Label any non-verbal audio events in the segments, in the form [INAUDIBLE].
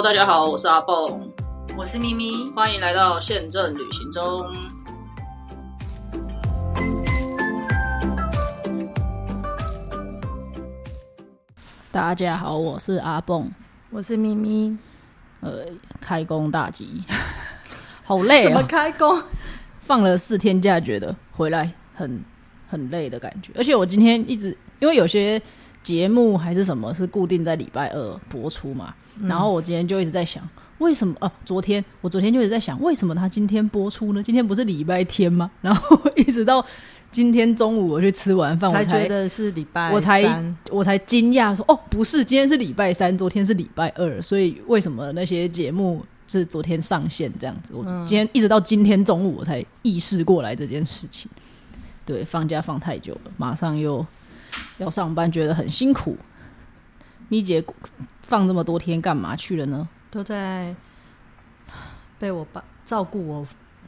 Hello，大家好，我是阿蹦，我是咪咪，欢迎来到宪政旅行中。大家好，我是阿蹦，我是咪咪。呃，开工大吉，[LAUGHS] 好累怎么哦！开工？放了四天假，觉得回来很很累的感觉。而且我今天一直因为有些节目还是什么是固定在礼拜二播出嘛，然后我今天就一直在想，为什么？哦、昨天我昨天就一直在想，为什么他今天播出呢？今天不是礼拜天吗？然后一直到今天中午我去吃完饭，我才才觉得是礼拜我才我才惊讶说，哦，不是，今天是礼拜三，昨天是礼拜二，所以为什么那些节目是昨天上线这样子？我今天一直到今天中午我才意识过来这件事情。对，放假放太久了，马上又要上班，觉得很辛苦。咪姐放这么多天干嘛去了呢？都在被我爸照顾我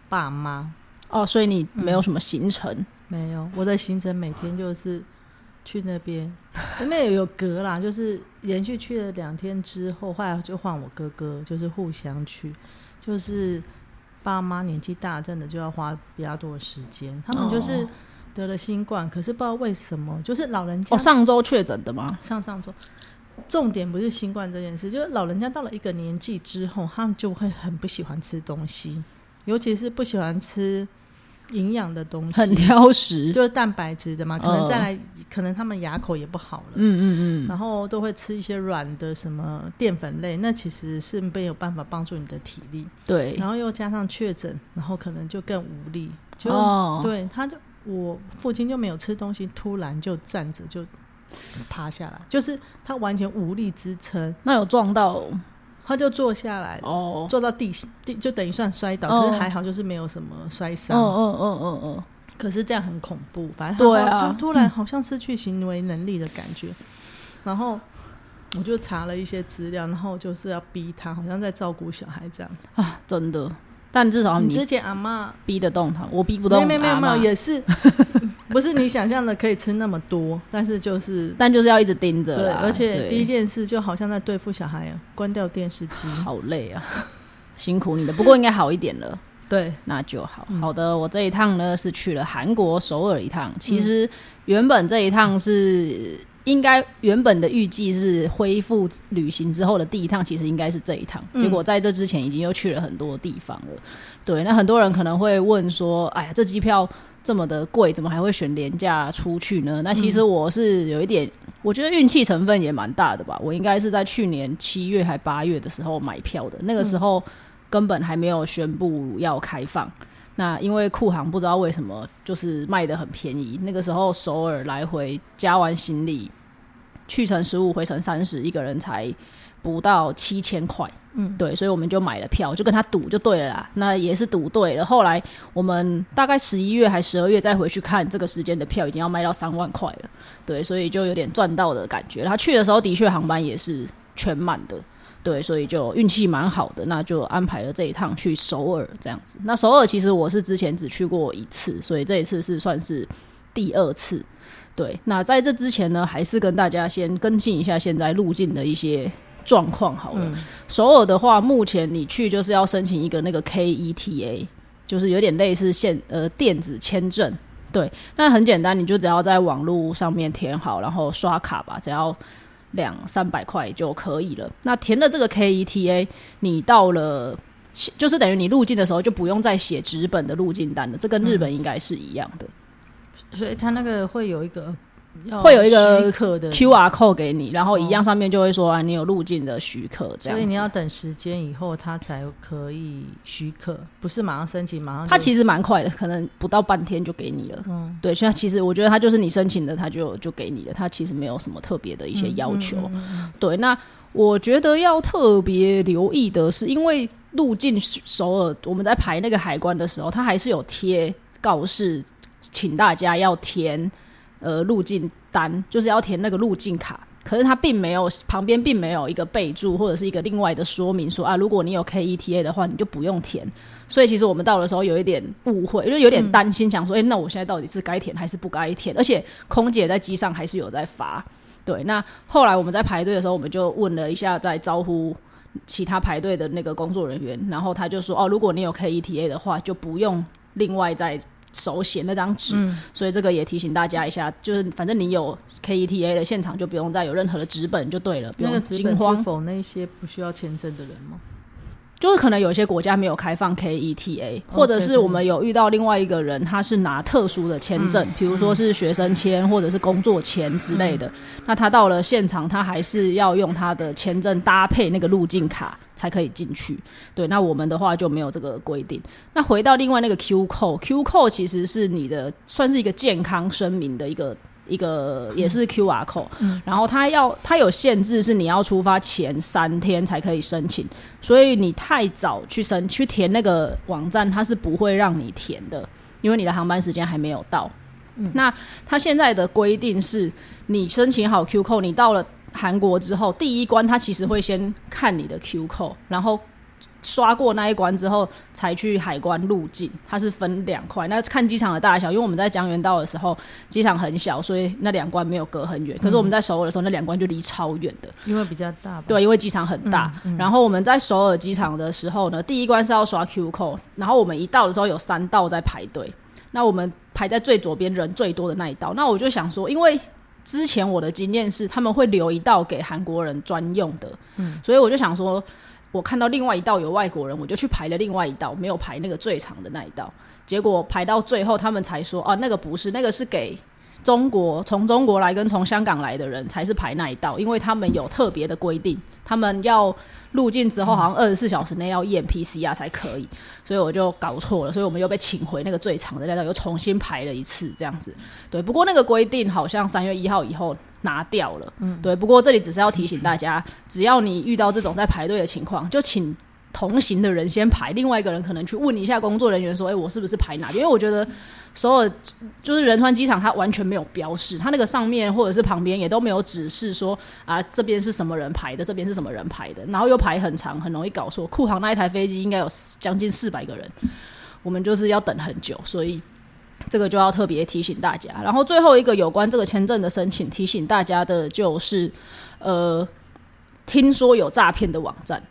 爸妈。哦，所以你没有什么行程。没有，我的行程每天就是去那边，[LAUGHS] 那边有有隔啦，就是连续去了两天之后，后来就换我哥哥，就是互相去，就是爸妈年纪大，真的就要花比较多的时间。他们就是哦得了新冠，可是不知道为什么，就是老人家哦，上周确诊的吗？上上周，重点不是新冠这件事，就是老人家到了一个年纪之后，他们就会很不喜欢吃东西，尤其是不喜欢吃营养的东西，很挑食。就是蛋白质的嘛，可能嗯再来，可能他们牙口也不好了。嗯嗯嗯，然后都会吃一些软的什么淀粉类，那其实是没有办法帮助你的体力。对。然后又加上确诊，然后可能就更无力。就、哦，对，他就我父亲就没有吃东西，突然就站着就趴下来，就是他完全无力支撑，那有撞到他就坐下来，哦。坐到地地就等于算摔倒，哦可是还好就是没有什么摔嗯伤。嗯嗯嗯嗯，可是这样很恐怖，反正他对啊他突然好像失去行为能力的感觉，然后。我就查了一些资料，然后就是要逼他，好像在照顾小孩这样。啊，真的。但至少你之前阿妈逼得动他，我逼不动没有没有没有也是 [LAUGHS] 不是你想象的可以吃那么多，但是就是但就是要一直盯着对，啦。而且第一件事就好像在对付小孩啊，关掉电视机。好累啊，[LAUGHS] 辛苦你了。不过应该好一点了，对，那就好。嗯好的，我这一趟呢是去了韩国首尔一趟。其实原本这一趟是。应该原本的预计是恢复旅行之后的第一趟，其实应该是这一趟。嗯结果在这之前已经又去了很多地方了。对，那很多人可能会问说：“哎呀，这机票这么的贵，怎么还会选廉价出去呢？”那其实我是有一点，我觉得运气成分也蛮大的吧。我应该是在去年七月还八月的时候买票的，那个时候根本还没有宣布要开放。那因为库航不知道为什么就是卖的很便宜，那个时候首尔来回加完行李，去程十五，回程三十，一个人才不到七千块。嗯，对，所以我们就买了票，就跟他赌就对了啦。那也是赌对了。后来我们大概十一月还十二月再回去看，这个时间的票已经要卖到三万块了。对，所以就有点赚到的感觉。他去的时候的确航班也是全满的。对，所以就运气蛮好的，那就安排了这一趟去首尔这样子。那首尔其实我是之前只去过一次，所以这一次是算是第二次。对，那在这之前呢，还是跟大家先跟进一下现在入境的一些状况好了。首尔的话，目前你去就是要申请一个那个 KETA，就是有点类似现呃电子签证。对，那很简单，你就只要在网络上面填好，然后刷卡吧，只要两三百块就可以了。那填了这个 KETA，你到了。就是等于你入境的时候就不用再写纸本的入境单了，这跟日本应该是一样的。所以他那个会有一个会有一个许可的 QR code 给你，然后一样上面就会说啊，你有入境的许可这样。所以你要等时间以后，他才可以许可，不是马上申请，马上就它其实蛮快的，可能不到半天就给你了。嗯，对，现在其实我觉得它就是你申请的，它就就给你了，它其实没有什么特别的一些要求。对，那我觉得要特别留意的是，因为入境首尔，我们在排那个海关的时候，它还是有贴告示，请大家要填呃入境单，就是要填那个入境卡。可是他并没有旁边并没有一个备注或者是一个另外的说明说啊，如果你有 KETA 的话，你就不用填。所以其实我们到的时候有一点误会，就有点担心，想说，哎、那我现在到底是该填还是不该填？而且空姐在机上还是有在发。对，那后来我们在排队的时候，我们就问了一下在招呼其他排队的那个工作人员，然后他就说：“哦，如果你有 KETA 的话，就不用另外再手写那张纸。所以这个也提醒大家一下，就是反正你有 KETA 的现场，就不用再有任何的纸本就对了，不用惊慌。是否那些不需要签证的人吗？就是可能有些国家没有开放 KETA，或者是我们有遇到另外一个人，他是拿特殊的签证，比如说是学生签或者是工作签之类的。那他到了现场，他还是要用他的签证搭配那个入境卡才可以进去。对，那我们的话就没有这个规定。那回到另外那个 Q code，Q code 其实是你的算是一个健康声明的一个。一个也是 Q R code，然后它要它有限制，是你要出发前三天才可以申请，所以你太早去申去填那个网站，它是不会让你填的，因为你的航班时间还没有到。那它现在的规定是，你申请好 Q code，你到了韩国之后，第一关它其实会先看你的 Q code，然后。刷过那一关之后，才去海关入境。它是分两块，那看机场的大小。因为我们在江原道的时候，机场很小，所以那两关没有隔很远。可是我们在首尔的时候，那两关就离超远的，因为比较大。对，因为机场很大。然后我们在首尔机场的时候呢，第一关是要刷 Q code，然后我们一到的时候有三道在排队。那我们排在最左边人最多的那一道。那我就想说，因为之前我的经验是他们会留一道给韩国人专用的，嗯，所以我就想说。我看到另外一道有外国人，我就去排了另外一道，没有排那个最长的那一道。结果排到最后，他们才说：“哦，那个不是，那个是给。”中国从中国来跟从香港来的人才是排那一道，因为他们有特别的规定，他们要入境之后好像二十四小时内要验 PCR 才可以，所以我就搞错了，所以我们又被请回那个最长的那道，又重新排了一次这样子。对，不过那个规定好像三月一号以后拿掉了。嗯，对，不过这里只是要提醒大家，只要你遇到这种在排队的情况，就请。同行的人先排，另外一个人可能去问一下工作人员说：“哎，我是不是排哪？”因为我觉得首尔就是仁川机场，它完全没有标示，它那个上面或者是旁边也都没有指示说啊，这边是什么人排的，这边是什么人排的，然后又排很长，很容易搞错。库航那一台飞机应该有将近四百个人，我们就是要等很久，所以这个就要特别提醒大家。然后最后一个有关这个签证的申请，提醒大家的就是，呃，听说有诈骗的网站。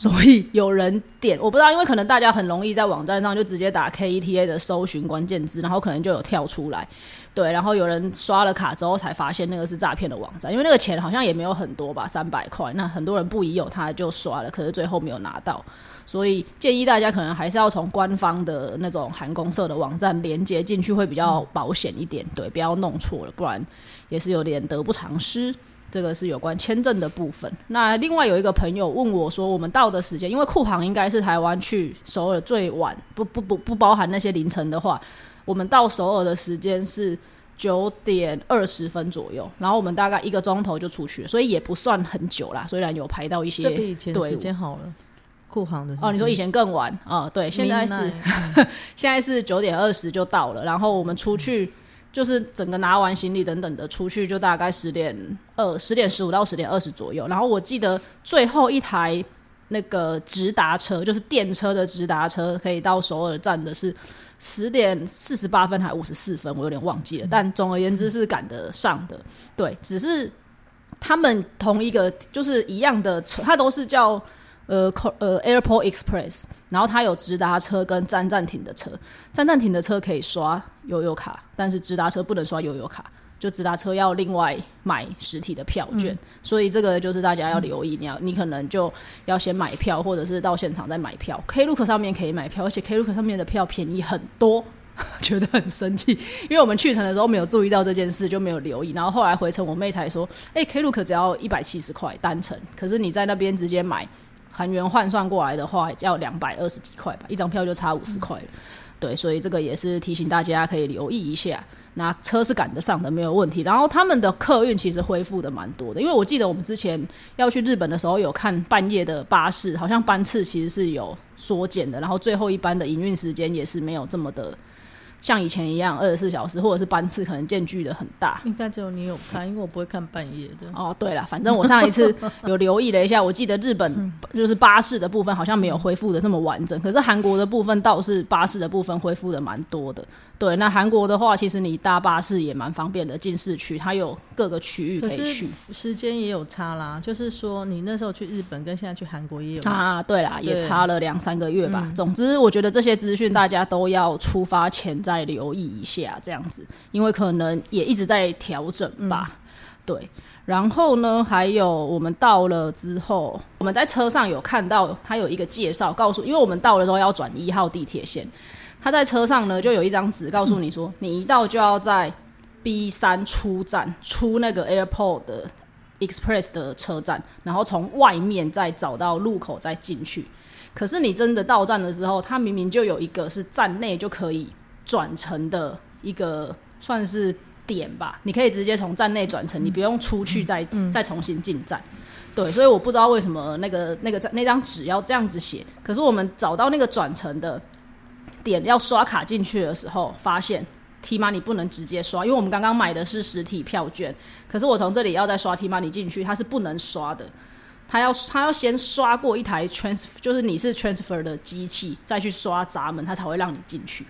所以有人点，我不知道，因为可能大家很容易在网站上就直接打 KETA 的搜寻关键字，然后可能就有跳出来，对，然后有人刷了卡之后才发现那个是诈骗的网站，因为那个钱好像也没有很多吧，三百块，那很多人不疑有他就刷了，可是最后没有拿到，所以建议大家可能还是要从官方的那种韩公社的网站连接进去会比较保险一点，对，不要弄错了，不然也是有点得不偿失。这个是有关签证的部分。那另外有一个朋友问我说，我们到的时间，因为库航应该是台湾去首尔最晚，不不不不包含那些凌晨的话，我们到首尔的时间是九点二十分左右，然后我们大概一个钟头就出去，所以也不算很久啦。虽然有排到一些，比以前时间好了。库航的哦，你说以前更晚啊？对，现在是 [LAUGHS] 现在是九点二十就到了，然后我们出去。就是整个拿完行李等等的出去，就大概十点二十点十五到十点二十左右。然后我记得最后一台那个直达车，就是电车的直达车，可以到首尔站的是十点四十八分还五十四分，我有点忘记了。但总而言之是赶得上的。对，只是他们同一个就是一样的车，它都是叫。呃，呃，Airport Express，然后它有直达车跟站站停的车，站站停的车可以刷悠游卡，但是直达车不能刷悠游卡，就直达车要另外买实体的票券，所以这个就是大家要留意，你要你可能就要先买票，或者是到现场再买票。Klook 上面可以买票，而且 Klook 上面的票便宜很多，[LAUGHS] 觉得很生气，因为我们去程的时候没有注意到这件事，就没有留意，然后后来回程我妹才说，哎，Klook 只要一百七十块单程，可是你在那边直接买。韩元换算过来的话，要两百二十几块吧，一张票就差五十块了。对，所以这个也是提醒大家可以留意一下。那车是赶得上的，没有问题。然后他们的客运其实恢复的蛮多的，因为我记得我们之前要去日本的时候，有看半夜的巴士，好像班次其实是有缩减的。然后最后一班的营运时间也是没有这么的像以前一样二十四小时，或者是班次可能间距的很大。应该只有你有看，因为我不会看半夜的。哦，对了，反正我上一次有留意了一下，我记得日本就是巴士的部分好像没有恢复的这么完整，可是韩国的部分倒是巴士的部分恢复的蛮多的。对，那韩国的话，其实你搭巴士也蛮方便的，进市区它有各个区域可以去，时间也有差啦。就是说，你那时候去日本跟现在去韩国也有啊，对啦，也差了两三个月吧。总之，我觉得这些资讯大家都要出发前再留意一下，这样子，因为可能也一直在调整吧。对，然后呢，还有我们到了之后，我们在车上有看到他有一个介绍，告诉，因为我们到了之后要转一号地铁线。他在车上呢，就有一张纸告诉你说，你一到就要在 B 三出站，出那个 Airport 的 Express 的车站，然后从外面再找到路口再进去。可是你真的到站的时候，它明明就有一个是站内就可以转乘的一个算是点吧，你可以直接从站内转乘，你不用出去再再重新进站。对，所以我不知道为什么那个那个那张纸要这样子写。可是我们找到那个转乘的。点要刷卡进去的时候，发现 T money 不能直接刷，因为我们刚刚买的是实体票券。可是我从这里要再刷 T money 进去，它是不能刷的。他要他要先刷过一台 transfer，就是你是 transfer 的机器，再去刷闸门，他才会让你进去。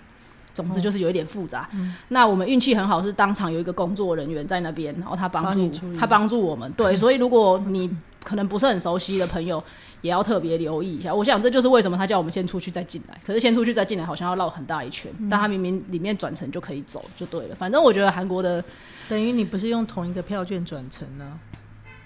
总之就是有一点复杂。那我们运气很好，是当场有一个工作人员在那边，然后他帮助他帮助我们。对，所以如果你可能不是很熟悉的朋友，也要特别留意一下。我想这就是为什么他叫我们先出去再进来。可是先出去再进来，好像要绕很大一圈，但他明明里面转乘就可以走，就对了。反正我觉得韩国的等于你不是用同一个票券转乘呢。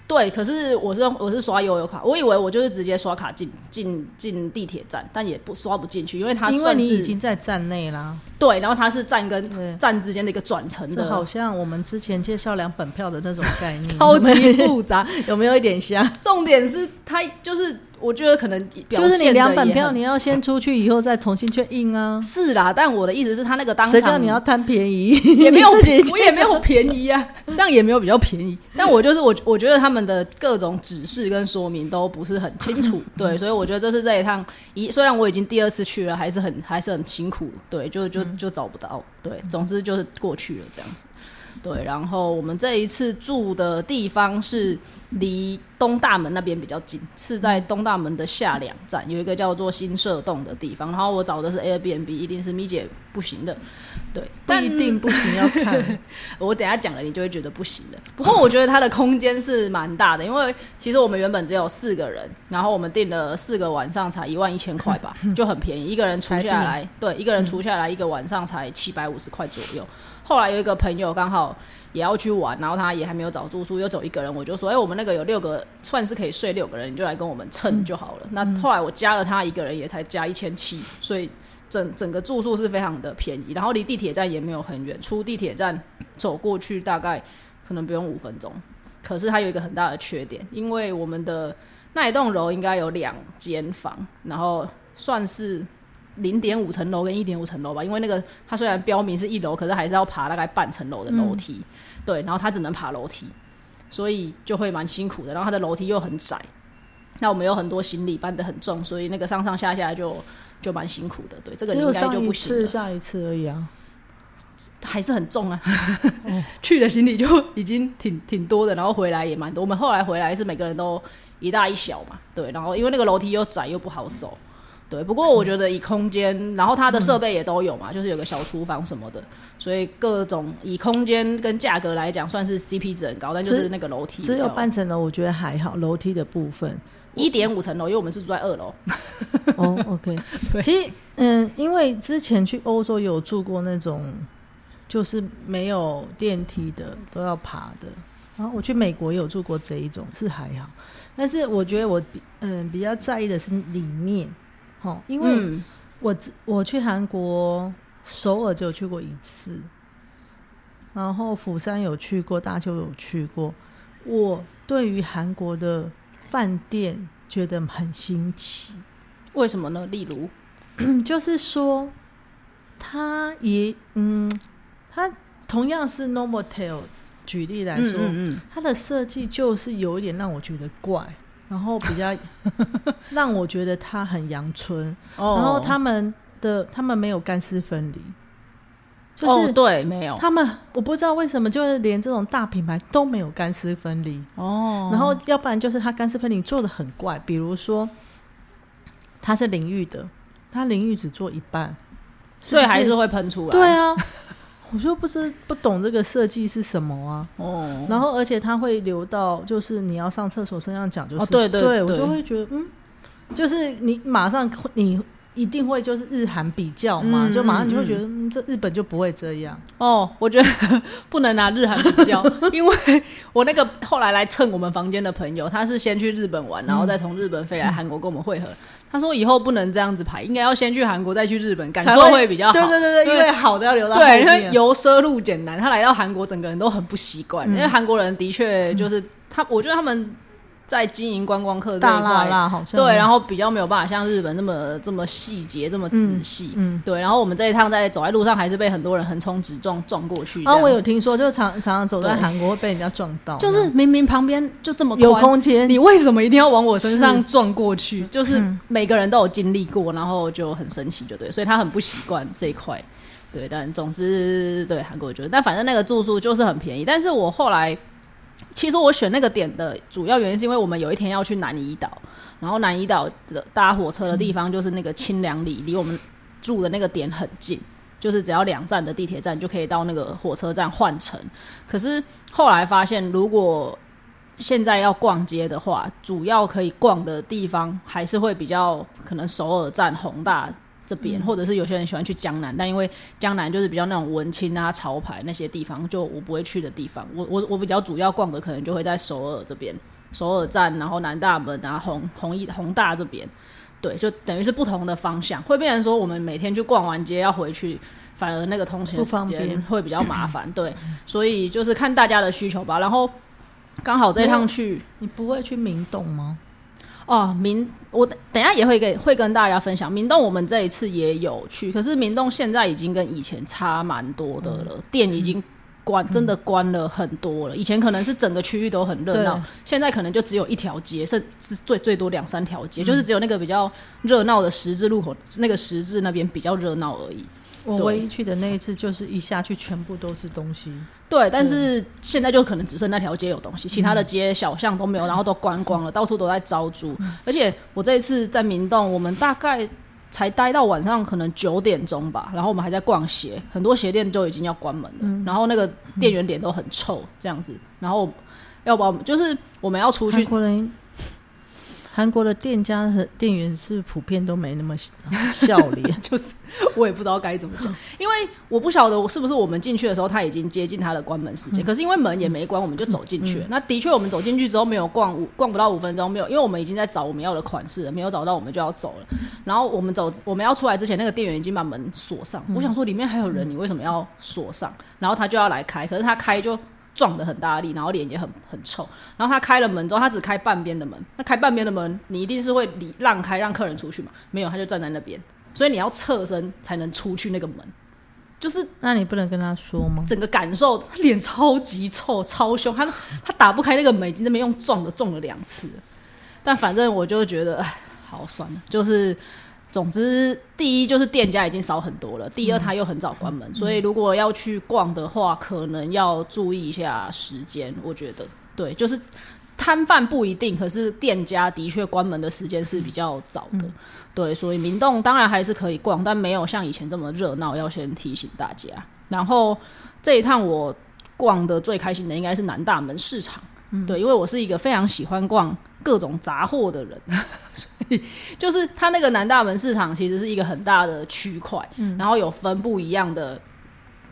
对，可是我是我是刷悠游卡，我以为我就是直接刷卡进进进地铁站，但也不刷不进去，因为它因为你已经在站内啦。对，然后它是站跟站之间的一个转乘的，好像我们之前介绍两本票的那种概念，[LAUGHS] 超级复杂，有没有一点像？重点是它就是。我觉得可能就是你两本票，你要先出去以后再重新去印啊。[LAUGHS] 是啦，但我的意思是，他那个当谁叫你要贪便宜？[LAUGHS] 也没有，我也没有便宜啊，这样也没有比较便宜。但我就是我，我觉得他们的各种指示跟说明都不是很清楚，[LAUGHS] 对，所以我觉得这是这一趟一，虽然我已经第二次去了，还是很还是很辛苦，对，就就就找不到，对，总之就是过去了这样子。对，然后我们这一次住的地方是离东大门那边比较近，是在东大门的下两站有一个叫做新社洞的地方。然后我找的是 Airbnb，一定是咪姐不行的，对，不一定不行要看。[LAUGHS] 我等下讲了，你就会觉得不行的。不过我觉得它的空间是蛮大的，因为其实我们原本只有四个人，然后我们订了四个晚上才一万一千块吧，就很便宜，一个人除下来，对，一个人除下来一个晚上才七百五十块左右。后来有一个朋友刚好也要去玩，然后他也还没有找住宿，又走一个人，我就说：“哎，我们那个有六个，算是可以睡六个人，你就来跟我们蹭就好了。”那后来我加了他一个人，也才加一千七，所以整整个住宿是非常的便宜，然后离地铁站也没有很远，出地铁站走过去大概可能不用五分钟。可是它有一个很大的缺点，因为我们的那一栋楼应该有两间房，然后算是。零点五层楼跟一点五层楼吧，因为那个它虽然标明是一楼，可是还是要爬大概半层楼的楼梯，对，然后它只能爬楼梯，所以就会蛮辛苦的。然后它的楼梯又很窄，那我们有很多行李搬得很重，所以那个上上下下就就蛮辛苦的。对，这个应该就不行。下一次而已啊，还是很重啊。[LAUGHS] 去的行李就已经挺挺多的，然后回来也蛮多。我们后来回来是每个人都一大一小嘛，对，然后因为那个楼梯又窄又不好走。对，不过我觉得以空间，然后它的设备也都有嘛，就是有个小厨房什么的，所以各种以空间跟价格来讲，算是 CP 值很高。但就是那个楼梯，只有半层楼，我觉得还好。楼梯的部分，一点五层楼，因为我们是住在二楼。哦，OK。[LAUGHS] 其实，嗯，因为之前去欧洲有住过那种，就是没有电梯的，都要爬的。然后我去美国有住过这一种，是还好。但是我觉得我嗯比较在意的是里面。哦，因为我我去韩国首尔只有去过一次，然后釜山有去过，大邱有去过。我对于韩国的饭店觉得很新奇，为什么呢？例如，[CLEARS THROAT] 就是说，它也嗯，它同样是 Novotel，举例来说，嗯嗯，它的设计就是有一点让我觉得怪。然后比较 [LAUGHS] 让我觉得它很阳春，然后他们的他们没有干湿分离，就是哦对，没有他们我不知道为什么，就是连这种大品牌都没有干湿分离。哦，然后要不然就是它干湿分离做的很怪，比如说它是淋浴的，它淋浴只做一半，不所以还是会喷出来。对啊。我就不是不懂这个设计是什么啊，哦，然后而且它会流到，就是你要上厕所身上讲，就是、哦对对对我就会觉得嗯，就是你马上你一定会就是日韩比较嘛，嗯就马上就会嗯觉得嗯这日本就不会这样，哦，我觉得不能拿日韩比较，[LAUGHS] 因为我那个后来来蹭我们房间的朋友，他是先去日本玩，然后再从日本飞来韩国跟我们会合。他说以后不能这样子排，应该要先去韩国再去日本，感受才会比较好。对对对对，因为好的要留到后对，因为。由奢入俭难，他来到韩国，整个人都很不习惯。嗯因为韩国人的确就是他，我觉得他们在经营观光客这一块，对，然后后比较没有办法像日本那么这么细节、这么仔细。嗯，对，然后我们这一趟在走在路上，还是被很多人横冲直撞撞过去。啊，我有听说，就常常常走在韩国会被人家撞到，就是明明旁边就这么有空间，你为什么一定要往我身上撞过去？就是嗯每个人都有经历过，然后就很神奇，就对，所以他很不习惯这一块。对，但总之对韩国觉得，但反正那个住宿就是很便宜。但是我后来其实我选那个点的主要原因是因为我们有一天要去南怡岛，然后南怡岛的搭火车的地方就是那个清凉里，离我们住的那个点很近。就是只要两站的地铁站就可以到那个火车站换乘，可是后来发现，如果现在要逛街的话，主要可以逛的地方还是会比较可能首尔站、宏大这边，或者是有些人喜欢去江南，但因为江南就是比较那种文青啊、潮牌那些地方，就我不会去的地方。我我我比较主要逛的可能就会在首尔这边，首尔站，然后南大门啊、宏宏一宏大这边。对，就等于是不同的方向，会变成说我们每天去逛完街要回去，反而那个通勤时间会比较麻烦。对，所以就是看大家的需求吧。然后刚好这一趟去你不会去明洞吗？哦，明我等下也会给会跟大家分享。明洞我们这一次也有去，可是明洞现在已经跟以前差蛮多的了，店已经关真的关了很多了。以前可能是整个区域都很热闹，现在可能就只有一条街，甚至最最多两三条街，就是只有那个比较热闹的十字路口那个十字那边比较热闹而已。对。我唯一去的那一次，就是一下去全部都是东西，对，但是现在就可能只剩那条街有东西，其他的街小巷都没有，然后都关光了，到处都在招租。而且我这一次在明洞，我们大概才待到晚上可能九点钟吧，然后我们还在逛鞋，很多鞋店就已经要关门了，然后那个店员脸都很臭这样子，然后要不然我们就是我们要出去韩国的店家和店员是普遍都没那么 [LAUGHS] 笑脸，[LAUGHS] 就是我也不知道该怎么讲，因为我不晓得我是不是我们进去的时候他已经接近他的关门时间，可是因为门也没关，我们就走进去了。那的确，我们走进去之后没有逛五逛不到五分钟，没有，因为我们已经在找我们要的款式了，没有找到我们就要走了。然后我们走我们要出来之前，那个店员已经把门锁上。我想说里面还有人，你为什么要锁上？然后他就要来开，可是他开就。撞的很大力，然后脸也很很臭。然后他开了门之后，他只开半边的门。那开半边的门，你一定是会离让开，让客人出去嘛？没有，他就站在那边。所以你要侧身才能出去那个门，就是那你不能跟他说吗？整个感受，他脸超级臭、超凶，他他打不开那个门，已经那边用撞的撞了两次了。但反正我就觉得，哎，好算了，就是。总之，第一就是店家已经少很多了，第二他又很早关门，所以如果要去逛的话，可能要注意一下时间。我觉得，对，就是摊贩不一定，可是店家的确关门的时间是比较早的，对，所以明洞当然还是可以逛，但没有像以前这么热闹，要先提醒大家。然后这一趟我逛的最开心的应该是南大门市场，对，因为我是一个非常喜欢逛各种杂货的人，[LAUGHS] 就是它那个南大门市场其实是一个很大的区块，然后有分不一样的。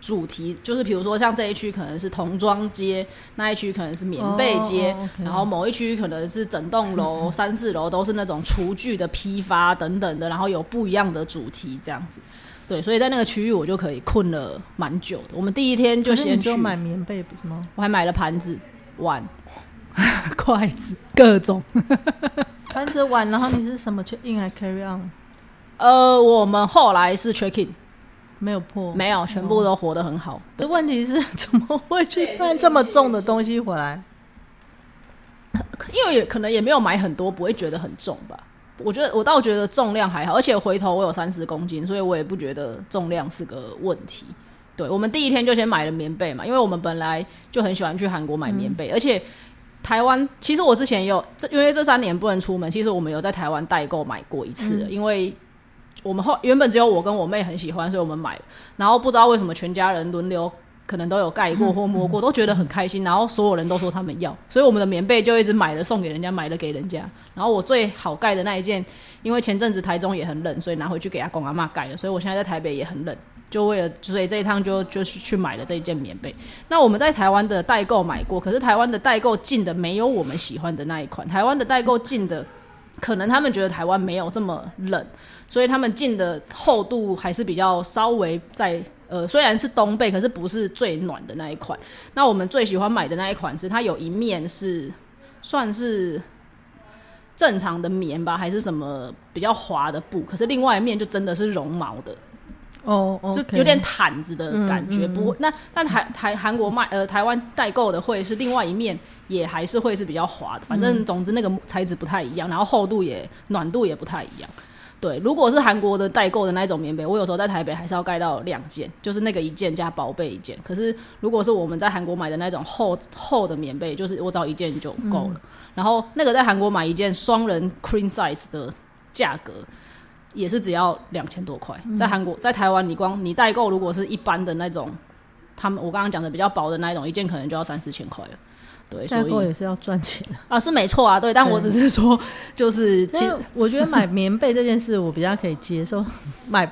主题就是，比如说像这一区可能是童装街，那一区可能是棉被街，然后某一区可能是整栋楼、三四楼都是那种厨具的批发等等的，然后有不一样的主题这样子。对，所以在那个区域我就可以困了蛮久的。我们第一天就先去，就买棉被不是吗？我还买了盘子、碗、[LAUGHS] 筷子，各种。盘子碗，然后你是什么 check in 还 carry on？呃，我们后来是 check in，没有破，没有，全部都活得很好。的问题是怎么会去搬这么重的东西回来？因为也可能也没有买很多，不会觉得很重吧。我觉得我倒觉得重量还好，而且回头我有三十公斤，所以我也不觉得重量是个问题。对，我们第一天就先买了棉被嘛，因为我们本来就很喜欢去韩国买棉被，而且台湾其实我之前也有，这因为这三年不能出门，其实我们有在台湾代购买过一次的，因为我们后原本只有我跟我妹很喜欢，所以我们买，然后不知道为什么全家人轮流。可能都有盖过或摸过，都觉得很开心。然后所有人都说他们要，所以我们的棉被就一直买了送给人家，买了给人家。然后我最好盖的那一件，因为前阵子台中也很冷，所以拿回去给阿公阿妈盖了。所以我现在在台北也很冷，就为了所以这一趟就就是去买了这一件棉被。那我们在台湾的代购买过，可是台湾的代购进的没有我们喜欢的那一款。台湾的代购进的，可能他们觉得台湾没有这么冷，所以他们进的厚度还是比较稍微在。呃，虽然是冬被，可是不是最暖的那一款。那我们最喜欢买的那一款是它有一面是算是正常的棉吧，还是什么比较滑的布？可是另外一面就真的是绒毛的哦，就有点毯子的感觉。不，那但台台韩国卖呃台湾代购的会是另外一面，也还是会是比较滑的。反正总之那个材质不太一样，然后厚度也暖度也不太一样。对，如果是韩国的代购的那种棉被，我有时候在台北还是要盖到两件，就是那个一件加薄被一件。可是如果是我们在韩国买的那种厚厚的棉被，就是我找一件就够了。然后那个在韩国买一件双人 queen size 的价格也是只要两千多块。在韩国，在台湾你光你代购如果是一般的那种，他们我刚刚讲的比较薄的那一种，一件可能就要三四千块了。对，代购也是要赚钱 [LAUGHS] 啊，是没错啊，对，但我只是说，[LAUGHS] 就是其实我觉得买棉被这件事，我比较可以接受。[LAUGHS] 买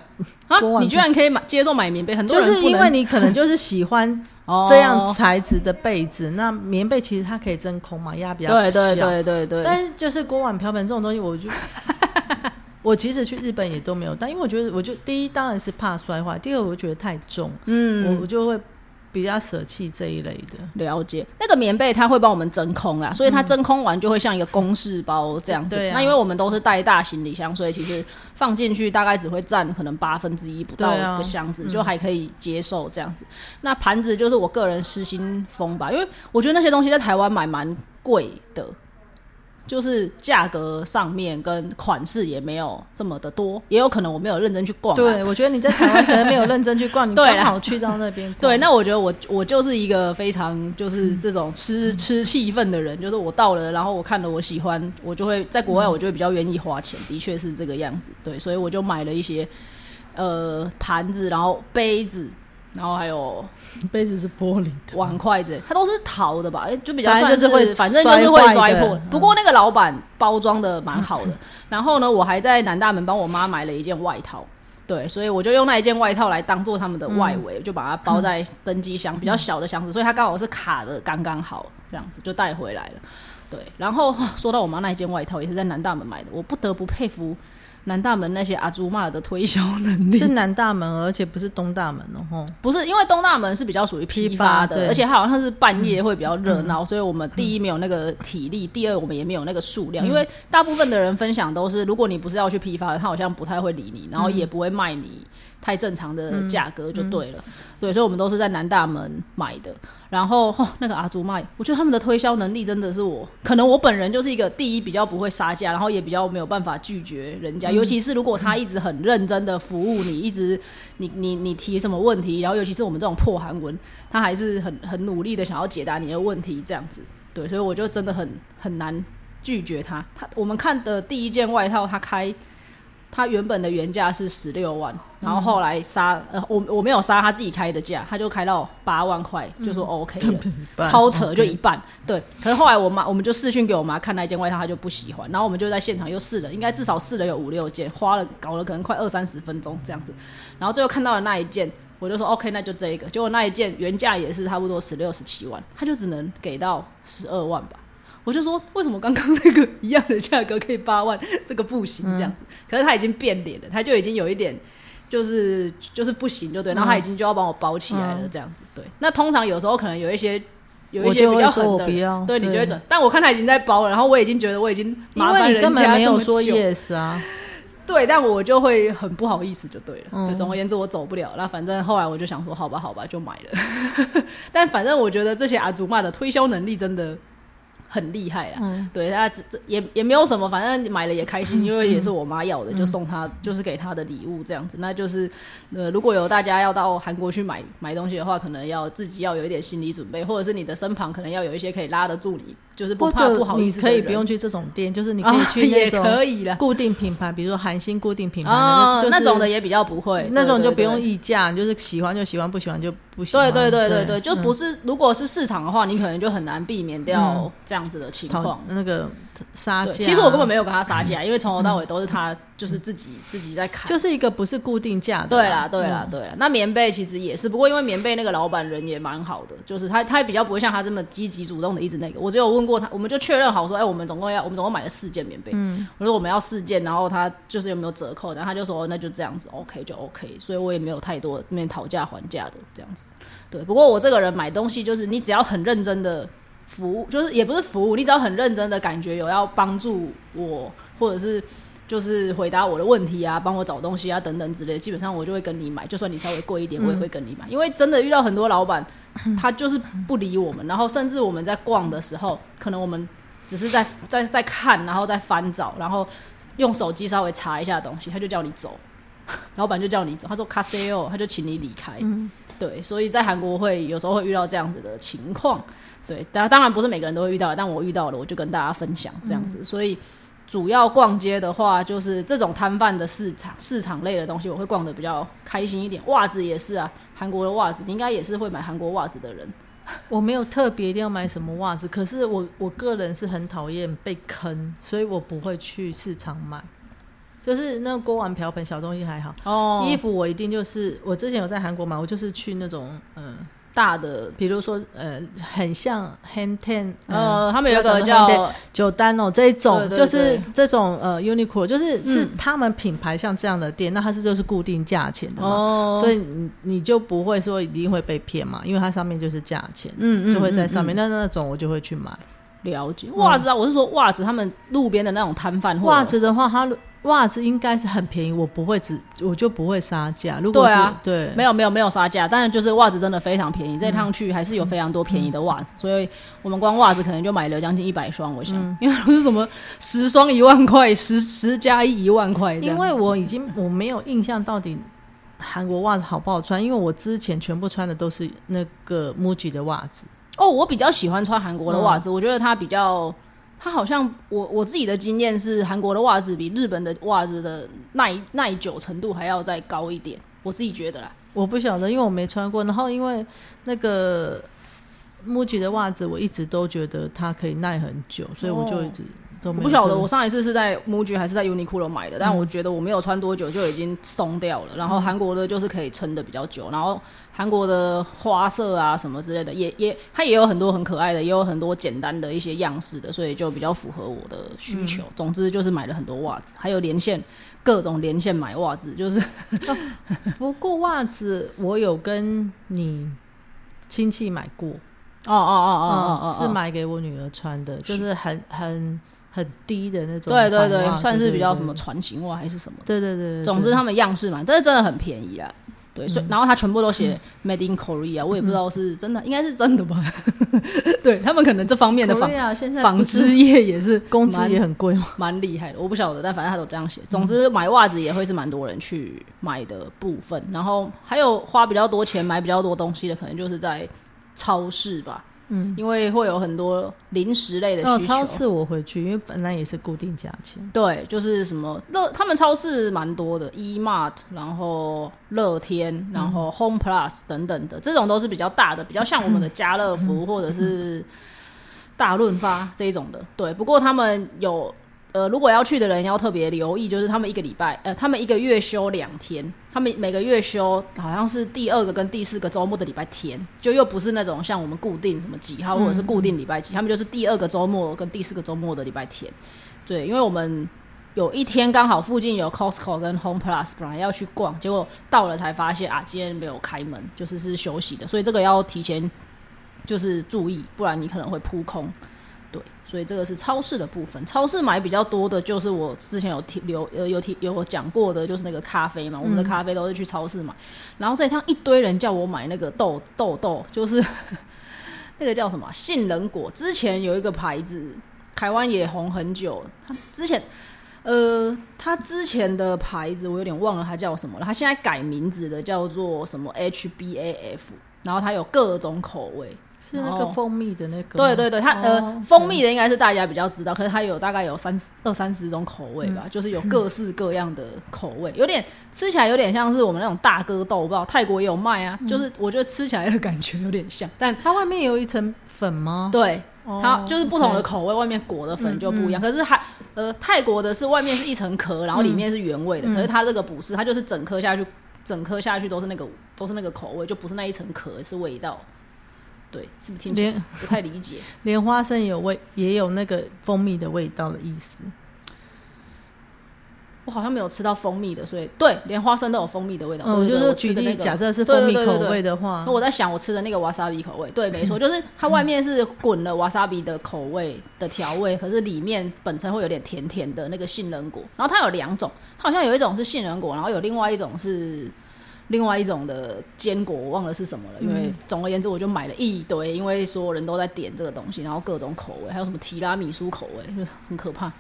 啊，你居然可以买接受买棉被，很多人就是因为你可能就是喜欢这样材质的被子。那棉被其实它可以真空嘛，压比较对对对对对。但是就是锅碗瓢盆这种东西，我就我其实去日本也都没有带，因为我觉得，我就第一当然是怕摔坏，第二我觉得太重，嗯，我我就会。比较舍弃这一类的了解，那个棉被它会帮我们真空啦，所以它真空完就会像一个公式包这样子。那因为我们都是带大行李箱，所以其实放进去大概只会占可能八分之一不到的箱子，就还可以接受这样子。那盘子就是我个人失心疯吧，因为我觉得那些东西在台湾买蛮贵的。就是价格上面跟款式也没有这么的多，也有可能我没有认真去逛。对，我觉得你在台湾可能没有认真去逛，你 [LAUGHS] 刚好去到那边。对，那我觉得我我就是一个非常就是这种吃吃气氛的人，就是我到了，然后我看了我喜欢，我就会在国外，我就会比较愿意花钱，的确是这个样子。对，所以我就买了一些呃盘子，然后杯子。然后还有杯子是玻璃的，碗筷子它都是陶的吧？就比较算是会，反正就是会摔破。不过那个老板包装的蛮好的。然后呢，我还在南大门帮我妈买了一件外套，对，所以我就用那一件外套来当做他们的外围，就把它包在登机箱比较小的箱子，所以它刚好是卡的刚刚好，这样子就带回来了。对，然后说到我妈那一件外套，也是在南大门买的，我不得不佩服。南大门那些阿朱玛的推销能力是南大门，而且不是东大门哦。不是，因为东大门是比较属于批发的，而且它好像是半夜会比较热闹，所以我们第一没有那个体力，第二我们也没有那个数量。因为大部分的人分享都是，如果你不是要去批发的，他好像不太会理你，然后也不会卖你太正常的价格就对了。对，所以我们都是在南大门买的。然后那个阿祖麦，我觉得他们的推销能力真的是我，可能我本人就是一个第一比较不会杀价，然后也比较没有办法拒绝人家，尤其是如果他一直很认真的服务你，一直你你你提什么问题，然后尤其是我们这种破韩文，他还是很很努力的想要解答你的问题，这样子，对，所以我就真的很很难拒绝他。他我们看的第一件外套，他开。他原本的原价是十六万，然后后来杀呃我我没有杀他自己开的价，他就开到八万块，就说 OK 了，超扯就一半。对，可是后来我妈我们就试讯给我妈看那件外套，她就不喜欢，然后我们就在现场又试了，应该至少试了有五六件，花了搞了可能快二三十分钟这样子，然后最后看到了那一件，我就说 OK，那就这一个，结果那一件原价也是差不多十六十七万，他就只能给到十二万吧。我就说，为什么刚刚那个一样的价格可以八万，这个不行这样子？可是他已经变脸了，他就已经有一点，就是就是不行，就对。然后他已经就要帮我包起来了，这样子。对，那通常有时候可能有一些有一些比较狠的，对你就会转。但我看他已经在包了，然后我已经觉得我已经麻烦人家没有说 yes 啊。对，但我就会很不好意思，就对了。对，总而言之我走不了。那反正后来我就想说，好吧，好吧，就买了。但反正我觉得这些阿祖玛的推销能力真的。很厉害啦。嗯对，他这这也也没有什么，反正买了也开心，因为也是我妈要的，就送她，就是给她的礼物这样子。那就是呃，如果有大家要到韩国去买买东西的话，可能要自己要有一点心理准备，或者是你的身旁可能要有一些可以拉得住你，就是不或怕不好意思可以不用去这种店，就是你可以去那种。固定品牌，比如说韩星固定品牌那种的也比较不会，那种就不用议价，你就是喜欢就喜欢，不喜欢就不喜欢。对对对对对对，就不是，如果是市场的话，你可能就很难避免掉这样子的情况。那个杀，价。其实我根本没有跟他杀价，因为从头到尾都是他就是自己自己在砍。就是一个不是固定价的。对啦，对啦，嗯对啦。那棉被其实也是，不过因为棉被那个老板人也蛮好的，就是他他比较不会像他这么积极主动的一直那个。我只有问过他，我们就确认好说，哎、我们总共要我们总共买了四件棉被，嗯，我说我们要四件，然后他就是有没有折扣，然后他就说、哦那就这样子，OK 就 OK，所以我也没有太多那边讨价还价的这样子。对，不过我这个人买东西就是你只要很认真的服务，就是也不是服务，你只要很认真的感觉有要帮助我，或者是就是回答我的问题啊，帮我找东西啊等等之类的，基本上我就会跟你买，就算你稍微贵一点，我也会跟你买，因为真的遇到很多老板，[CLEARS THROAT] 他就是不理我们，然后甚至我们在逛的时候，可能我们只是在在在看，然后再翻找，然后用手机稍微查一下东西，他就叫你走，[LAUGHS] 老板就叫你走，他说卡塞哦，他就请你离开。对，所以在韩国会有时候会遇到这样子的情况。对，当当然不是每个人都会遇到，但我遇到了，我就跟大家分享这样子。所以主要逛街的话，就是这种摊贩的市场市场类的东西，我会逛的比较开心一点。袜子也是啊，韩国的袜子，你应该也是会买韩国袜子的人。[LAUGHS] 我没有特别一定要买什么袜子，可是我我个人是很讨厌被坑，所以我不会去市场买。就是那个锅碗瓢盆小东西还好，哦衣服我一定就是我之前有在韩国买，我就是去那种嗯、大的，比如说呃很像 Hand Ten，、呃，他们有一个叫九丹哦这一种，就是这种呃 Uniqlo，就是、是嗯他们品牌像这样的店，那它是就是固定价钱的嘛，哦，所以你你就不会说一定会被骗嘛，因为它上面就是价钱，嗯嗯就会在上面。嗯那那种我就会去买。了解袜子啊，我是说袜子，他们路边的那种摊贩袜子的话，它袜子应该是很便宜，我不会只我就不会杀价。如果是对啊对没有没有没有杀价，但是就是袜子真的非常便宜，这趟去还是有非常多便宜的袜子，所以我们光袜子可能就买了将近一百双，我想，因为都是什么十双一万块，十十加一一万块，因为我已经我没有印象到底韩国袜子好不好穿，因为我之前全部穿的都是那个 MUJI 的袜子。哦，我比较喜欢穿韩国的袜子，我觉得它比较。它好像我我自己的经验是，韩国的袜子比日本的袜子的耐耐久程度还要再高一点，我自己觉得啦。我不晓得，因为我没穿过。然后因为那个穆吉的袜子，我一直都觉得它可以耐很久，所以我就一直我不晓得，我上一次是在 MUJI 还是在 Uniqlo 买的，但我觉得我没有穿多久就已经松掉了。然后韩国的就是可以撑的比较久，然后韩国的花色啊什么之类的，也也它也有很多很可爱的，也有很多简单的一些样式的，所以就比较符合我的需求。总之就是买了很多袜子，还有连线各种连线买袜子，就是不过袜子我有跟你亲戚买过，哦哦哦哦哦哦，是买给我女儿穿的，就是很很很低的那种对对对，算是比较什么对船型袜还是什么。对对对对，总之他们样式嘛，但是真的很便宜啊。对，所以然后他全部都写 Made in Korea，我也不知道是真的，应该是真的吧？[LAUGHS] 对他们可能这方面的纺 Korea 现在纺织业也是工资也很贵吗？[LAUGHS] 蛮厉害的，我不晓得，但反正他都这样写。总之买袜子也会是蛮多人去买的部分，然后还有花比较多钱买比较多东西的，可能就是在超市吧。嗯，因为会有很多零食类的哦，需求。超市我回去，因为本来也是固定价钱。对，就是什么乐，他们超市蛮多的，E Mart，然后乐天，然后 Home Plus 等等的，这种都是比较大的，比较像我们的家乐福或者是大润发这一种的。对，不过他们有呃，如果要去的人要特别留意，就是他们一个礼拜，呃，他们一个月休两天，他们每个月休好像是第二个跟第四个周末的礼拜天，就又不是那种像我们固定什么几号或者是固定礼拜几，他们就是第二个周末跟第四个周末的礼拜天。对，因为我们有一天刚好附近有 Costco 跟 Home Plus，本来要去逛，结果到了才发现啊，今天没有开门，就是是休息的，所以这个要提前就是注意，不然你可能会扑空。对，所以这个是超市的部分。超市买比较多的就是我之前有提留呃有提有讲过的，就是那个咖啡嘛，我们的咖啡都是去超市买。然后这一趟一堆人叫我买那个豆豆豆，就是 [LAUGHS] 那个叫什么啊杏仁果，之前有一个牌子，台湾也红很久。他之前，呃，它之前的牌子我有点忘了它叫什么了。它现在改名字了，叫做什么 HBAF，然后它有各种口味。是那个蜂蜜的那个吗。对对对，它哦呃，蜂蜜的应该是大家比较知道，可是它有大概有三十二三十种口味吧，就是有各式各样的口味，有点吃起来有点像是我们那种大哥豆，我不知道泰国也有卖啊，就是我觉得吃起来的感觉有点像，但它外面有一层粉吗？对。哦它就是不同的口味，外面裹的粉就不一样。可是还呃，泰国的是外面是一层壳，然后里面是原味的。可是它这个不是，它就是整颗下去，整颗下去都是那个都是那个口味，就不是那一层壳是味道。对，是不是听起来不太理解？[LAUGHS] 莲花生有味，也有那个蜂蜜的味道的意思。我好像没有吃到蜂蜜的，所以对，莲花生都有蜂蜜的味道。嗯，我就是举例，那个假设是蜂蜜口味的话那，我在想，我吃的那个瓦萨比口味，对，没错，[LAUGHS] 就是它外面是滚了瓦萨比的口味的调味，可是里面本身会有点甜甜的那个杏仁果。然后它有两种，它好像有一种是杏仁果，然后有另外一种是另外一种的坚果，我忘了是什么了。因为总而言之，我就买了一堆，因为所有人都在点这个东西，然后各种口味，还有什么提拉米苏口味，就是很可怕。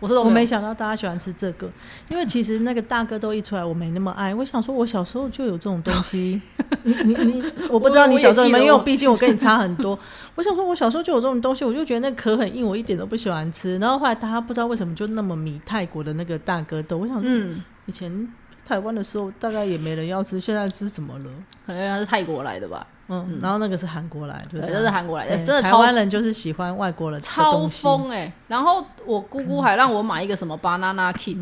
我是都没有我没想到大家喜欢吃这个，因为其实那个大哥都一出来，我没那么爱。我想说，我小时候就有这种东西。[LAUGHS] 你你你，我不知道你小时候有没有，因为毕竟我跟你差很多。我想说，我小时候就有这种东西，我就觉得那壳很硬，我一点都不喜欢吃。然后后来大家不知道为什么就那么迷泰国的那个大哥豆，我想说，嗯，以前台湾的时候大概也没人要吃，现在吃什么了？可能它是泰国来的吧，嗯，然后那个是韩国来，就对，这是韩国来的，真的台湾人就是喜欢外国人超。疯哎、然后我姑姑还让我买一个什么 banana kit，、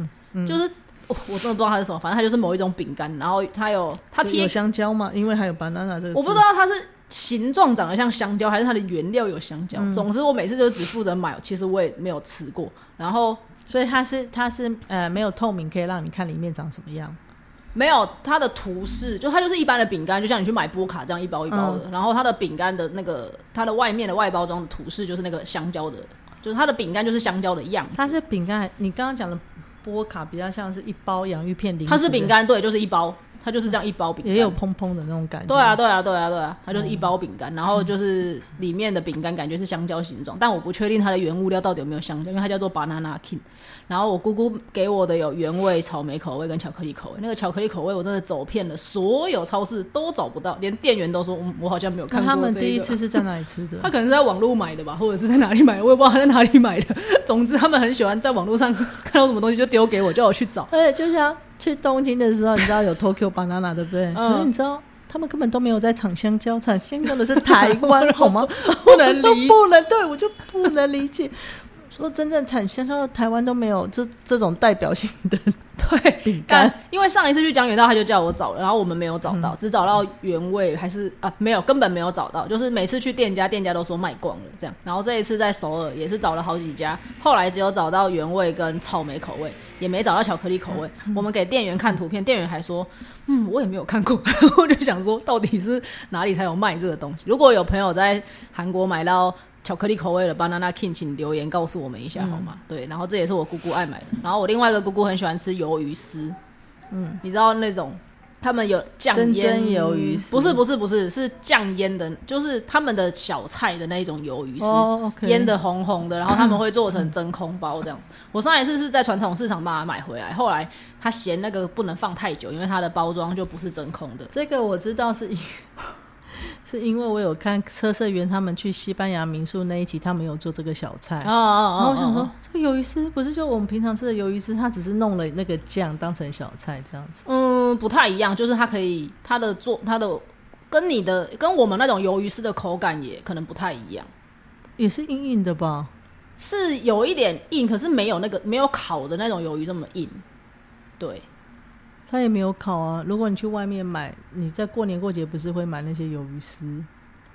就是嗯我我真的不知道它是什么，反正它就是某一种饼干，然后它有它有，香蕉吗？因为还有 banana 这个，我不知道它是形状长得像香蕉，还是它的原料有香蕉。总之我每次就只负责买，其实我也没有吃过。然后所以它是它是呃没有透明，可以让你看里面长什么样。没有它的图示，就它就是一般的饼干，就像你去买波卡这样一包一包的。嗯然后它的饼干的那个它的外面的外包装的图示就是那个香蕉的，就是它的饼干就是香蕉的样子。它是饼干，你刚刚讲的波卡比较像是一包洋芋片零食，它是饼，干，对，就是一包，它就是这样一包饼干。也有蓬蓬的那种感觉。对啊，，对啊，对啊，对啊，它就是一包饼干，然后就是里面的饼干感觉是香蕉形状，但我不确定它的原物料到底有没有香蕉，因为它叫做 banana king。然后我姑姑给我的有原味、草莓口味跟巧克力口味，那个巧克力口味我真的走遍了所有超市都找不到，连店员都说，嗯，我好像没有看过、那 [LAUGHS] 他们第一次是在哪里吃的？他可能是在网络买的吧，或者是在哪里买的，我也不知道他在哪里买的。总之，他们很喜欢在网络上看到什么东西就丢给我，叫我去找。而且就像去东京的时候，你知道有 Tokyo banana 对不对？嗯可是你知道。他们根本都没有在产香蕉，产香蕉的是台湾，[LAUGHS] 好吗？不能理解不能，对我就不能理解。说真正产香蕉的台湾都没有这这种代表性的 [LAUGHS] 对，饼干，因为上一次去江原道，他就叫我找了，然后我们没有找到，只找到原味，还是啊没有，根本没有找到。就是每次去店家，店家都说卖光了这样。然后这一次在首尔也是找了好几家，后来只有找到原味跟草莓口味，也没找到巧克力口味。我们给店员看图片，店员还说，嗯，我也没有看过。[LAUGHS] 我就想说，到底是哪里才有卖这个东西？如果有朋友在韩国买到。巧克力口味的 Banana King，请留言告诉我们一下好吗？对，然后这也是我姑姑爱买的。然后我另外一个姑姑很喜欢吃鱿鱼丝，嗯，你知道那种他们有酱真腌鱿鱼丝不是不是不是是酱腌的，就是他们的小菜的那一种鱿鱼丝，腌的红红的，然后他们会做成真空包这样子。[LAUGHS] 我上一次是在传统市场把它买回来，后来他嫌那个不能放太久，因为它的包装就不是真空的。这个我知道是因是因为我有看车社员他们去西班牙民宿那一集，他们有做这个小菜。哦哦然后我想说，这个鱿鱼丝不是就我们平常吃的鱿鱼丝，它只是弄了那个酱当成小菜这样子。嗯，不太一样，就是它可以它的做它的跟你的跟我们那种鱿鱼丝的口感也可能不太一样，也是硬硬的吧？是有一点硬，可是没有那个没有烤的那种鱿鱼这么硬。对，它也没有烤啊。如果你去外面买，你在过年过节不是会买那些鱿鱼丝？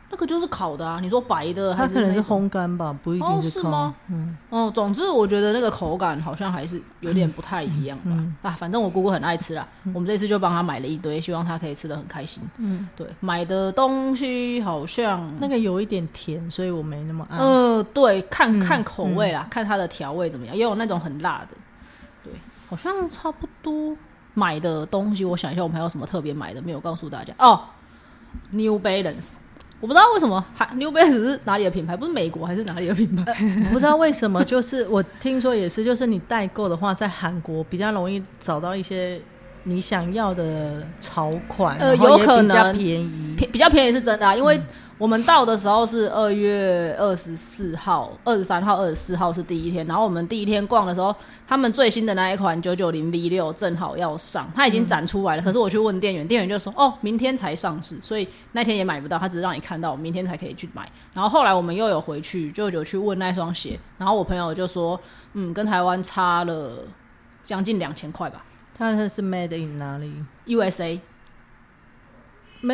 那个就是烤的啊。你说白的还它可能是种烘干吧，不一定哦是吗嗯，哦，总之我觉得那个口感好像还是有点不太一样吧。嗯啊，反正我姑姑很爱吃啦，我们这次就帮她买了一堆，希望她可以吃的很开心。嗯，对，买的东西好像那个有一点甜，所以我没那么爱。呃，对，看嗯看口味啦，看它的调味怎么样，也有那种很辣的。对，好像差不多买的东西，我想一下，我们还有什么特别买的没有告诉大家哦？New Balance，我不知道为什么还 New Balance 是哪里的品牌，不是美国还是哪里的品牌？我不知道为什么，就是我听说也是，就是你代购的话，在韩国比较容易找到一些你想要的潮款，呃有可比较能便宜。便比较便宜是真的啊，因为我们到的时候是二月二十四号、二十三号、二十四号是第一天，然后我们第一天逛的时候，他们最新的那一款九九零 V 六正好要上，它已经展出来了，可是我去问店员，店员就说哦，明天才上市，所以那天也买不到，他只是让你看到，明天才可以去买。然后后来我们又有回去，就有去问那双鞋，然后我朋友就说，嗯，跟台湾差了将近两千块吧它是 made in 哪里？，USA。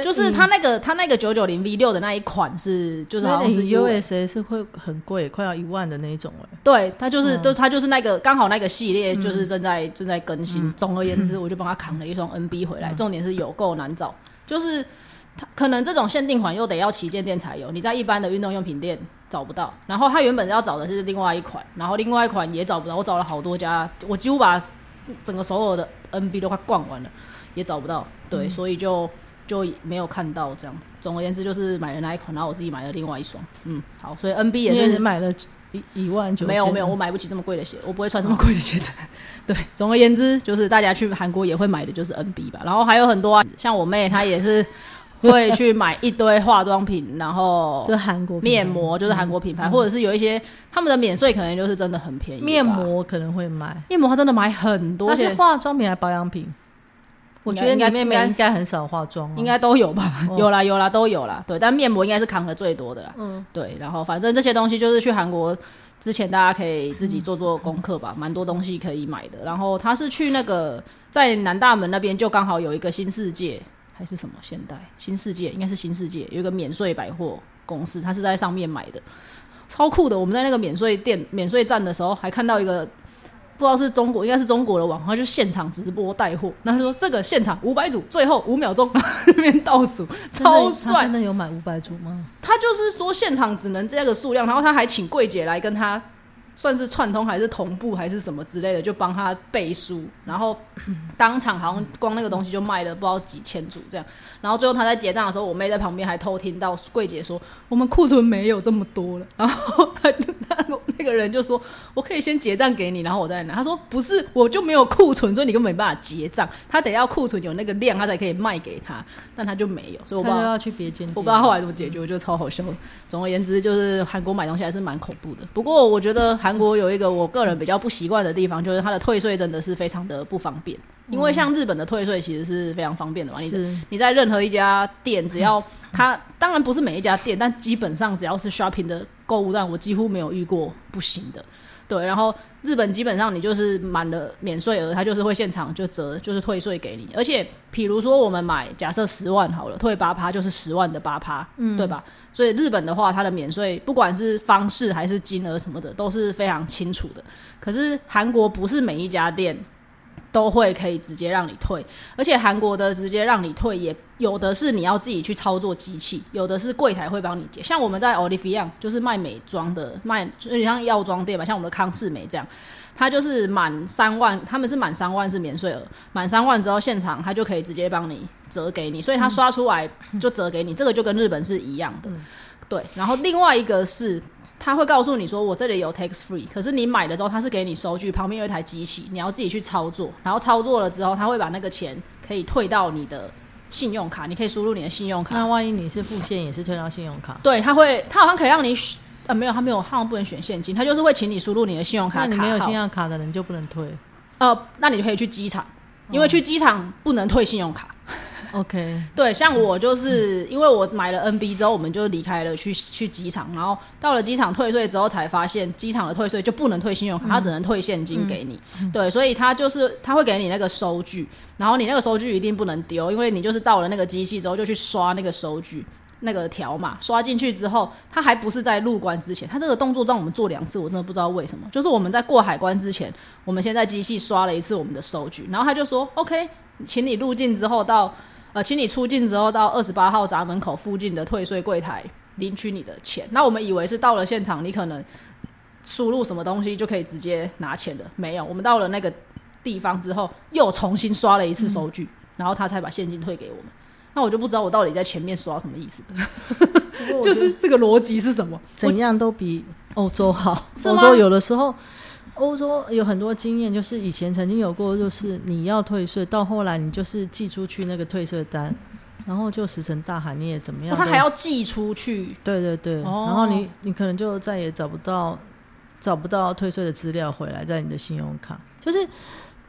就是它那个它那个九九零 V 六的那一款是，就是好像是 US USA 是会很贵，快要一万的那一种哎。对，它就是，嗯就它就是那个刚好那个系列就是正在、正在更新。总而言之，[LAUGHS] 我就帮他扛了一双 NB 回来。重点是有够难找，就是它可能这种限定款又得要旗舰店才有，你在一般的运动用品店找不到。然后他原本要找的是另外一款，然后另外一款也找不到。我找了好多家，我几乎把整个所有的 NB 都快逛完了，也找不到。对，所以就。就没有看到这样子。总而言之，就是买了那一款，然后我自己买了另外一双。嗯，好，所以 NB 也是你买了一一万九，没有没有，我买不起这么贵的鞋，我不会穿这么贵的鞋子。[LAUGHS] 对，总而言之，就是大家去韩国也会买的就是 NB 吧，然后还有很多啊，像我妹她也是会去买一堆化妆品，然后这韩国面膜就是韩国品牌，或者是有一些他们的免税可能就是真的很便宜。面膜可能会买，面膜她真的买很多，那是而且化妆品还是保养品？我觉得应该你妹妹应该很少化妆哦，应该都有吧，哦 [LAUGHS] 有啦有啦都有啦，对，但面膜应该是扛的最多的啦，嗯，对，然后反正这些东西就是去韩国之前大家可以自己做做功课吧，蛮多东西可以买的。然后他是去那个在南大门那边就刚好有一个新世界还是什么现代新世界，应该是新世界有一个免税百货公司，他是在上面买的，超酷的。我们在那个免税店免税站的时候还看到一个。不知道是中国，应该是中国的网红，他就现场直播带货。然后他说这个现场五百组，最后五秒钟 [LAUGHS] 那边倒数，超帅真。的有买五百组吗？他就是说现场只能这个数量，然后他还请柜姐来跟他算是串通还是同步还是什么之类的，就帮他背书，然后 [CLEARS THROAT] 当场好像光那个东西就卖了不知道几千组这样，然后最后他在结账的时候，我妹在旁边还偷听到柜姐说我们库存没有这么多了，然后他就那个那个人就说我可以先结账给你，然后我再拿，他说不是，我就没有库存，所以你根本没办法结账，他得要库存有那个量，他才可以卖给他，但他就没有，所以我不知道。要去别间，我不知道后来怎么解决，我觉得超好笑的。总而言之，就是韩国买东西还是蛮恐怖的。不过我觉得韩国有一个我个人比较不习惯的地方，就是它的退税真的是非常的不方便。因为像日本的退税其实是非常方便的嘛，你是你在任何一家店，只要它当然不是每一家店，但基本上只要是 shopping 的购物站，我几乎没有遇过不行的。对，然后日本基本上你就是满了免税额，它就是会现场就折，就是退税给你。而且，比如说我们买假设十万好了，退八趴就是十万的八趴，嗯，对吧？所以日本的话，它的免税不管是方式还是金额什么的，都是非常清楚的。可是韩国不是每一家店都会可以直接让你退，而且韩国的直接让你退也有的是你要自己去操作机器，有的是柜台会帮你结。像我们在 Olivia 就是卖美妆的，卖有点像药妆店吧，像我们的康士美这样，它就是满三万，他们是满三万是免税额，满三万之后现场他就可以直接帮你折给你，所以他刷出来就折给你，这个就跟日本是一样的。对，然后另外一个是。他会告诉你说，我这里有 tax free，可是你买了之后，他是给你收据，旁边有一台机器，你要自己去操作，然后操作了之后，他会把那个钱可以退到你的信用卡，你可以输入你的信用卡。那万一你是付现，也是退到信用卡，对，他会，他好像可以让你选，呃，没有，他没有，他好像不能选现金，他就是会请你输入你的信用卡那你没有信用卡的人就不能退。呃，那你就可以去机场，因为去机场不能退信用卡。OK，[LAUGHS] 对，像我就是因为我买了 NB 之后，我们就离开了去去机场，然后到了机场退税之后，才发现机场的退税就不能退信用卡，它只能退现金给你。对，所以他就是他会给你那个收据，然后你那个收据一定不能丢，因为你就是到了那个机器之后就去刷那个收据。那个条码刷进去之后，他还不是在入关之前，他这个动作让我们做两次，我真的不知道为什么。就是我们在过海关之前，我们先在机器刷了一次我们的收据，然后他就说 OK，请你入境之后到呃，请你出境之后到二十八号闸门口附近的退税柜台领取你的钱。那我们以为是到了现场，你可能输入什么东西就可以直接拿钱的，没有。我们到了那个地方之后，又重新刷了一次收据，然后他才把现金退给我们。那我就不知道我到底在前面刷什么意思，[LAUGHS] [LAUGHS] 就是这个逻辑是什么？怎样都比欧洲好。欧洲有的时候，欧洲有很多经验，就是以前曾经有过，就是你要退税，到后来你就是寄出去那个退税单，然后就石沉大海，你也怎么样、哦他还要寄出去，对对对，哦。然后你你可能就再也找不到找不到退税的资料回来，在你的信用卡，就是。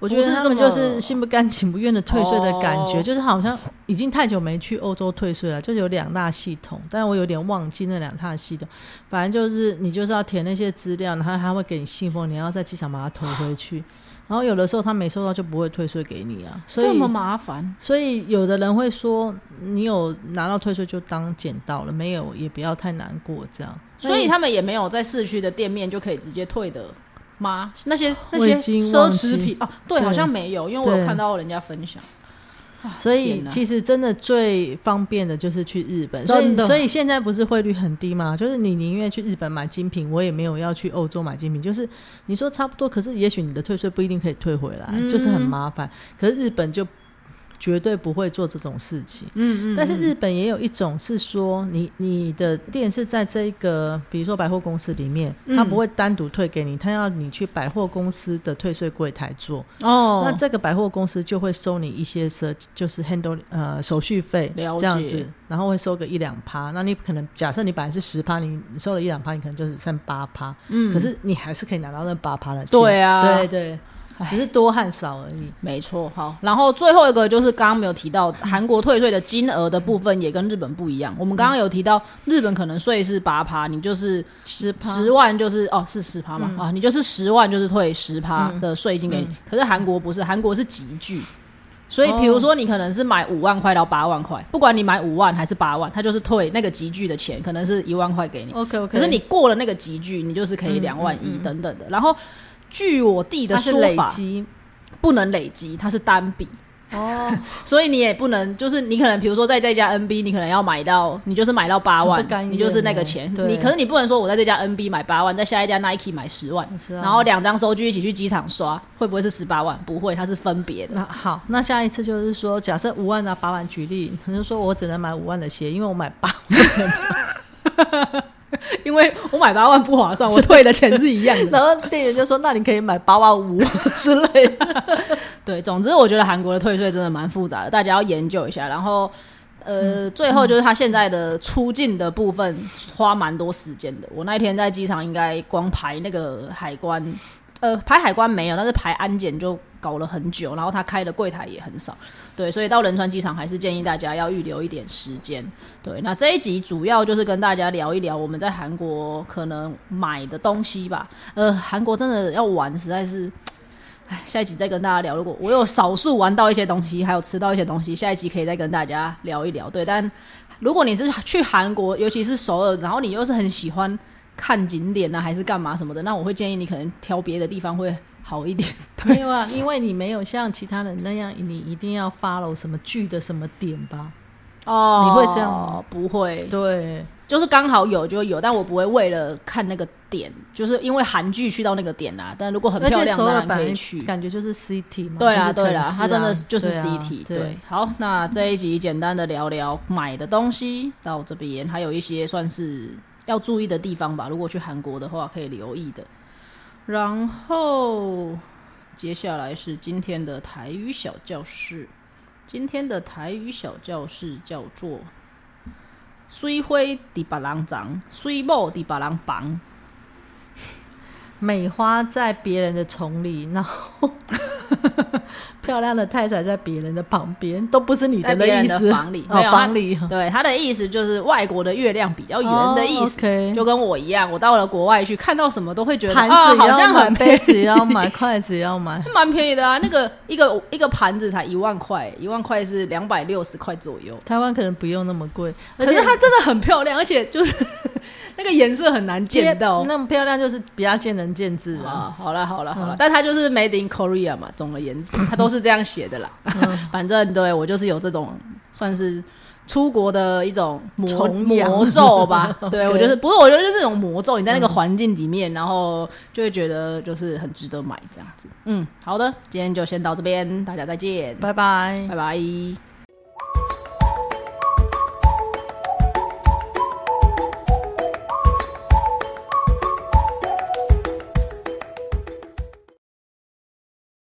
我觉得他们就是心不甘情不愿的退税的感觉，哦就是好像已经太久没去欧洲退税了，就是有两大系统，但我有点忘记那两大系统。反正就是你就是要填那些资料，然后他会给你信封，你要在机场把它投回去。然后有的时候他没收到就不会退税给你啊，所以这么麻烦。所以有的人会说，你有拿到退税就当捡到了，没有也不要太难过这样。所以他们也没有在市区的店面就可以直接退的吗？那些那些奢侈品啊，对，好像没有，因为我有看到人家分享。啊所以其实真的最方便的就是去日本，所以所以现在不是汇率很低吗？就是你宁愿去日本买精品，我也没有要去欧洲买精品。就是你说差不多，可是也许你的退税不一定可以退回来，嗯就是很麻烦。可是日本就绝对不会做这种事情。嗯嗯，但是日本也有一种是说，你你的店是在这个，比如说百货公司里面，嗯他不会单独退给你，他要你去百货公司的退税柜台做。哦，那这个百货公司就会收你一些设，就是 handle 呃手续费这样子，然后会收个一两趴。那你可能假设你本来是十趴，你你收了一两趴，你可能就只剩八趴。嗯可是你还是可以拿到那八趴的钱。对啊对对，只是多和少而已。没错，好，然后最后一个就是刚刚没有提到韩国退税的金额的部分也跟日本不一样。我们刚刚有提到日本可能税是八趴，你就是十趴，十万就是哦是十趴嘛、啊，你就是十万就是退十趴的税金给你。可是韩国不是，韩国是集聚。所以，比如说你可能是买五万块到八万块，不管你买五万还是八万，他就是退那个集聚的钱，可能是一万块给你。OK OK，可是你过了那个集聚，你就是可以两万一等等的。然后，据我弟的说法，积不能累积，它是单笔，哦，[LAUGHS] 所以你也不能，就是你可能比如说在这家 NB，你可能要买到，你就是买到八万你就是那个钱。你可是你不能说我在这家 NB 买八万，在下一家 Nike 买十万然后两张收据一起去机场刷，会不会是十八万？不会，它是分别的。那好，那下一次就是说，假设五万拿八万举例，可能说我只能买五万的鞋，因为我买八 [LAUGHS] 因为我买八万不划算，我退的钱是一样的。[LAUGHS] 然后店员就说：“那你可以买八万五之类的。[LAUGHS] 对，总之我觉得韩国的退税真的蛮复杂的，大家要研究一下。然后，呃，最后就是他现在的出境的部分花蛮多时间的。我那一天在机场应该光排那个海关，呃，排海关没有，但是排安检就搞了很久，然后他开的柜台也很少。对，所以到仁川机场还是建议大家要预留一点时间。对，那这一集主要就是跟大家聊一聊我们在韩国可能买的东西吧。呃，韩国真的要玩，实在是。唉，下一集再跟大家聊。如果我有少数玩到一些东西，还有吃到一些东西，下一集可以再跟大家聊一聊。对，但如果你是去韩国，尤其是首尔，然后你又是很喜欢看景点啊，还是干嘛什么的，那我会建议你可能挑别的地方会好一点。[LAUGHS] 没有啊，因为你没有像其他人那样，你一定要 follow 什么剧的什么点吧？哦你会这样吗？不会，对，就是刚好有就有，但我不会为了看那个点，就是因为韩剧去到那个点啦、但如果很漂亮，当然可以去。感觉就是 city 嘛，对啊，就是对啦，啊它真的就是对啊 CT、对对，好，那这一集简单的聊聊买的东西到这边，还有一些算是要注意的地方吧。如果去韩国的话，可以留意的。然后接下来是今天的台语小教室，今天的台语小教室叫做“水花伫别人长，水某伫别人房美花在别人的丛里，然后 [LAUGHS] 漂亮的太太在别人的旁边，都不是你”，在别人的意思。的房里，哦没有房里他对，他的意思就是外国的月亮比较圆的意思。哦，OK 就跟我一样，我到了国外去，看到什么都会觉得盘啊，好子也要买，像很杯子也要买，筷子也要买。蛮便宜的啊。那个一个一个盘子才一万块，一万块是两百六十块左右。台湾可能不用那么贵，可而且是它真的很漂亮，而且就是那个颜色很难见到。那么漂亮，就是比较见仁见智啊。啊，好了好了好了，但它就是 Made in Korea 嘛，总而言之，[LAUGHS] 它都是这样写的啦。[LAUGHS] 反正对我就是有这种算是出国的一种魔魔咒吧。[LAUGHS] 对我就是不是，我觉得就是这种魔咒，你在那个环境里面，然后就会觉得就是很值得买这样子。嗯，好的，今天就先到这边，大家再见，拜拜。拜拜。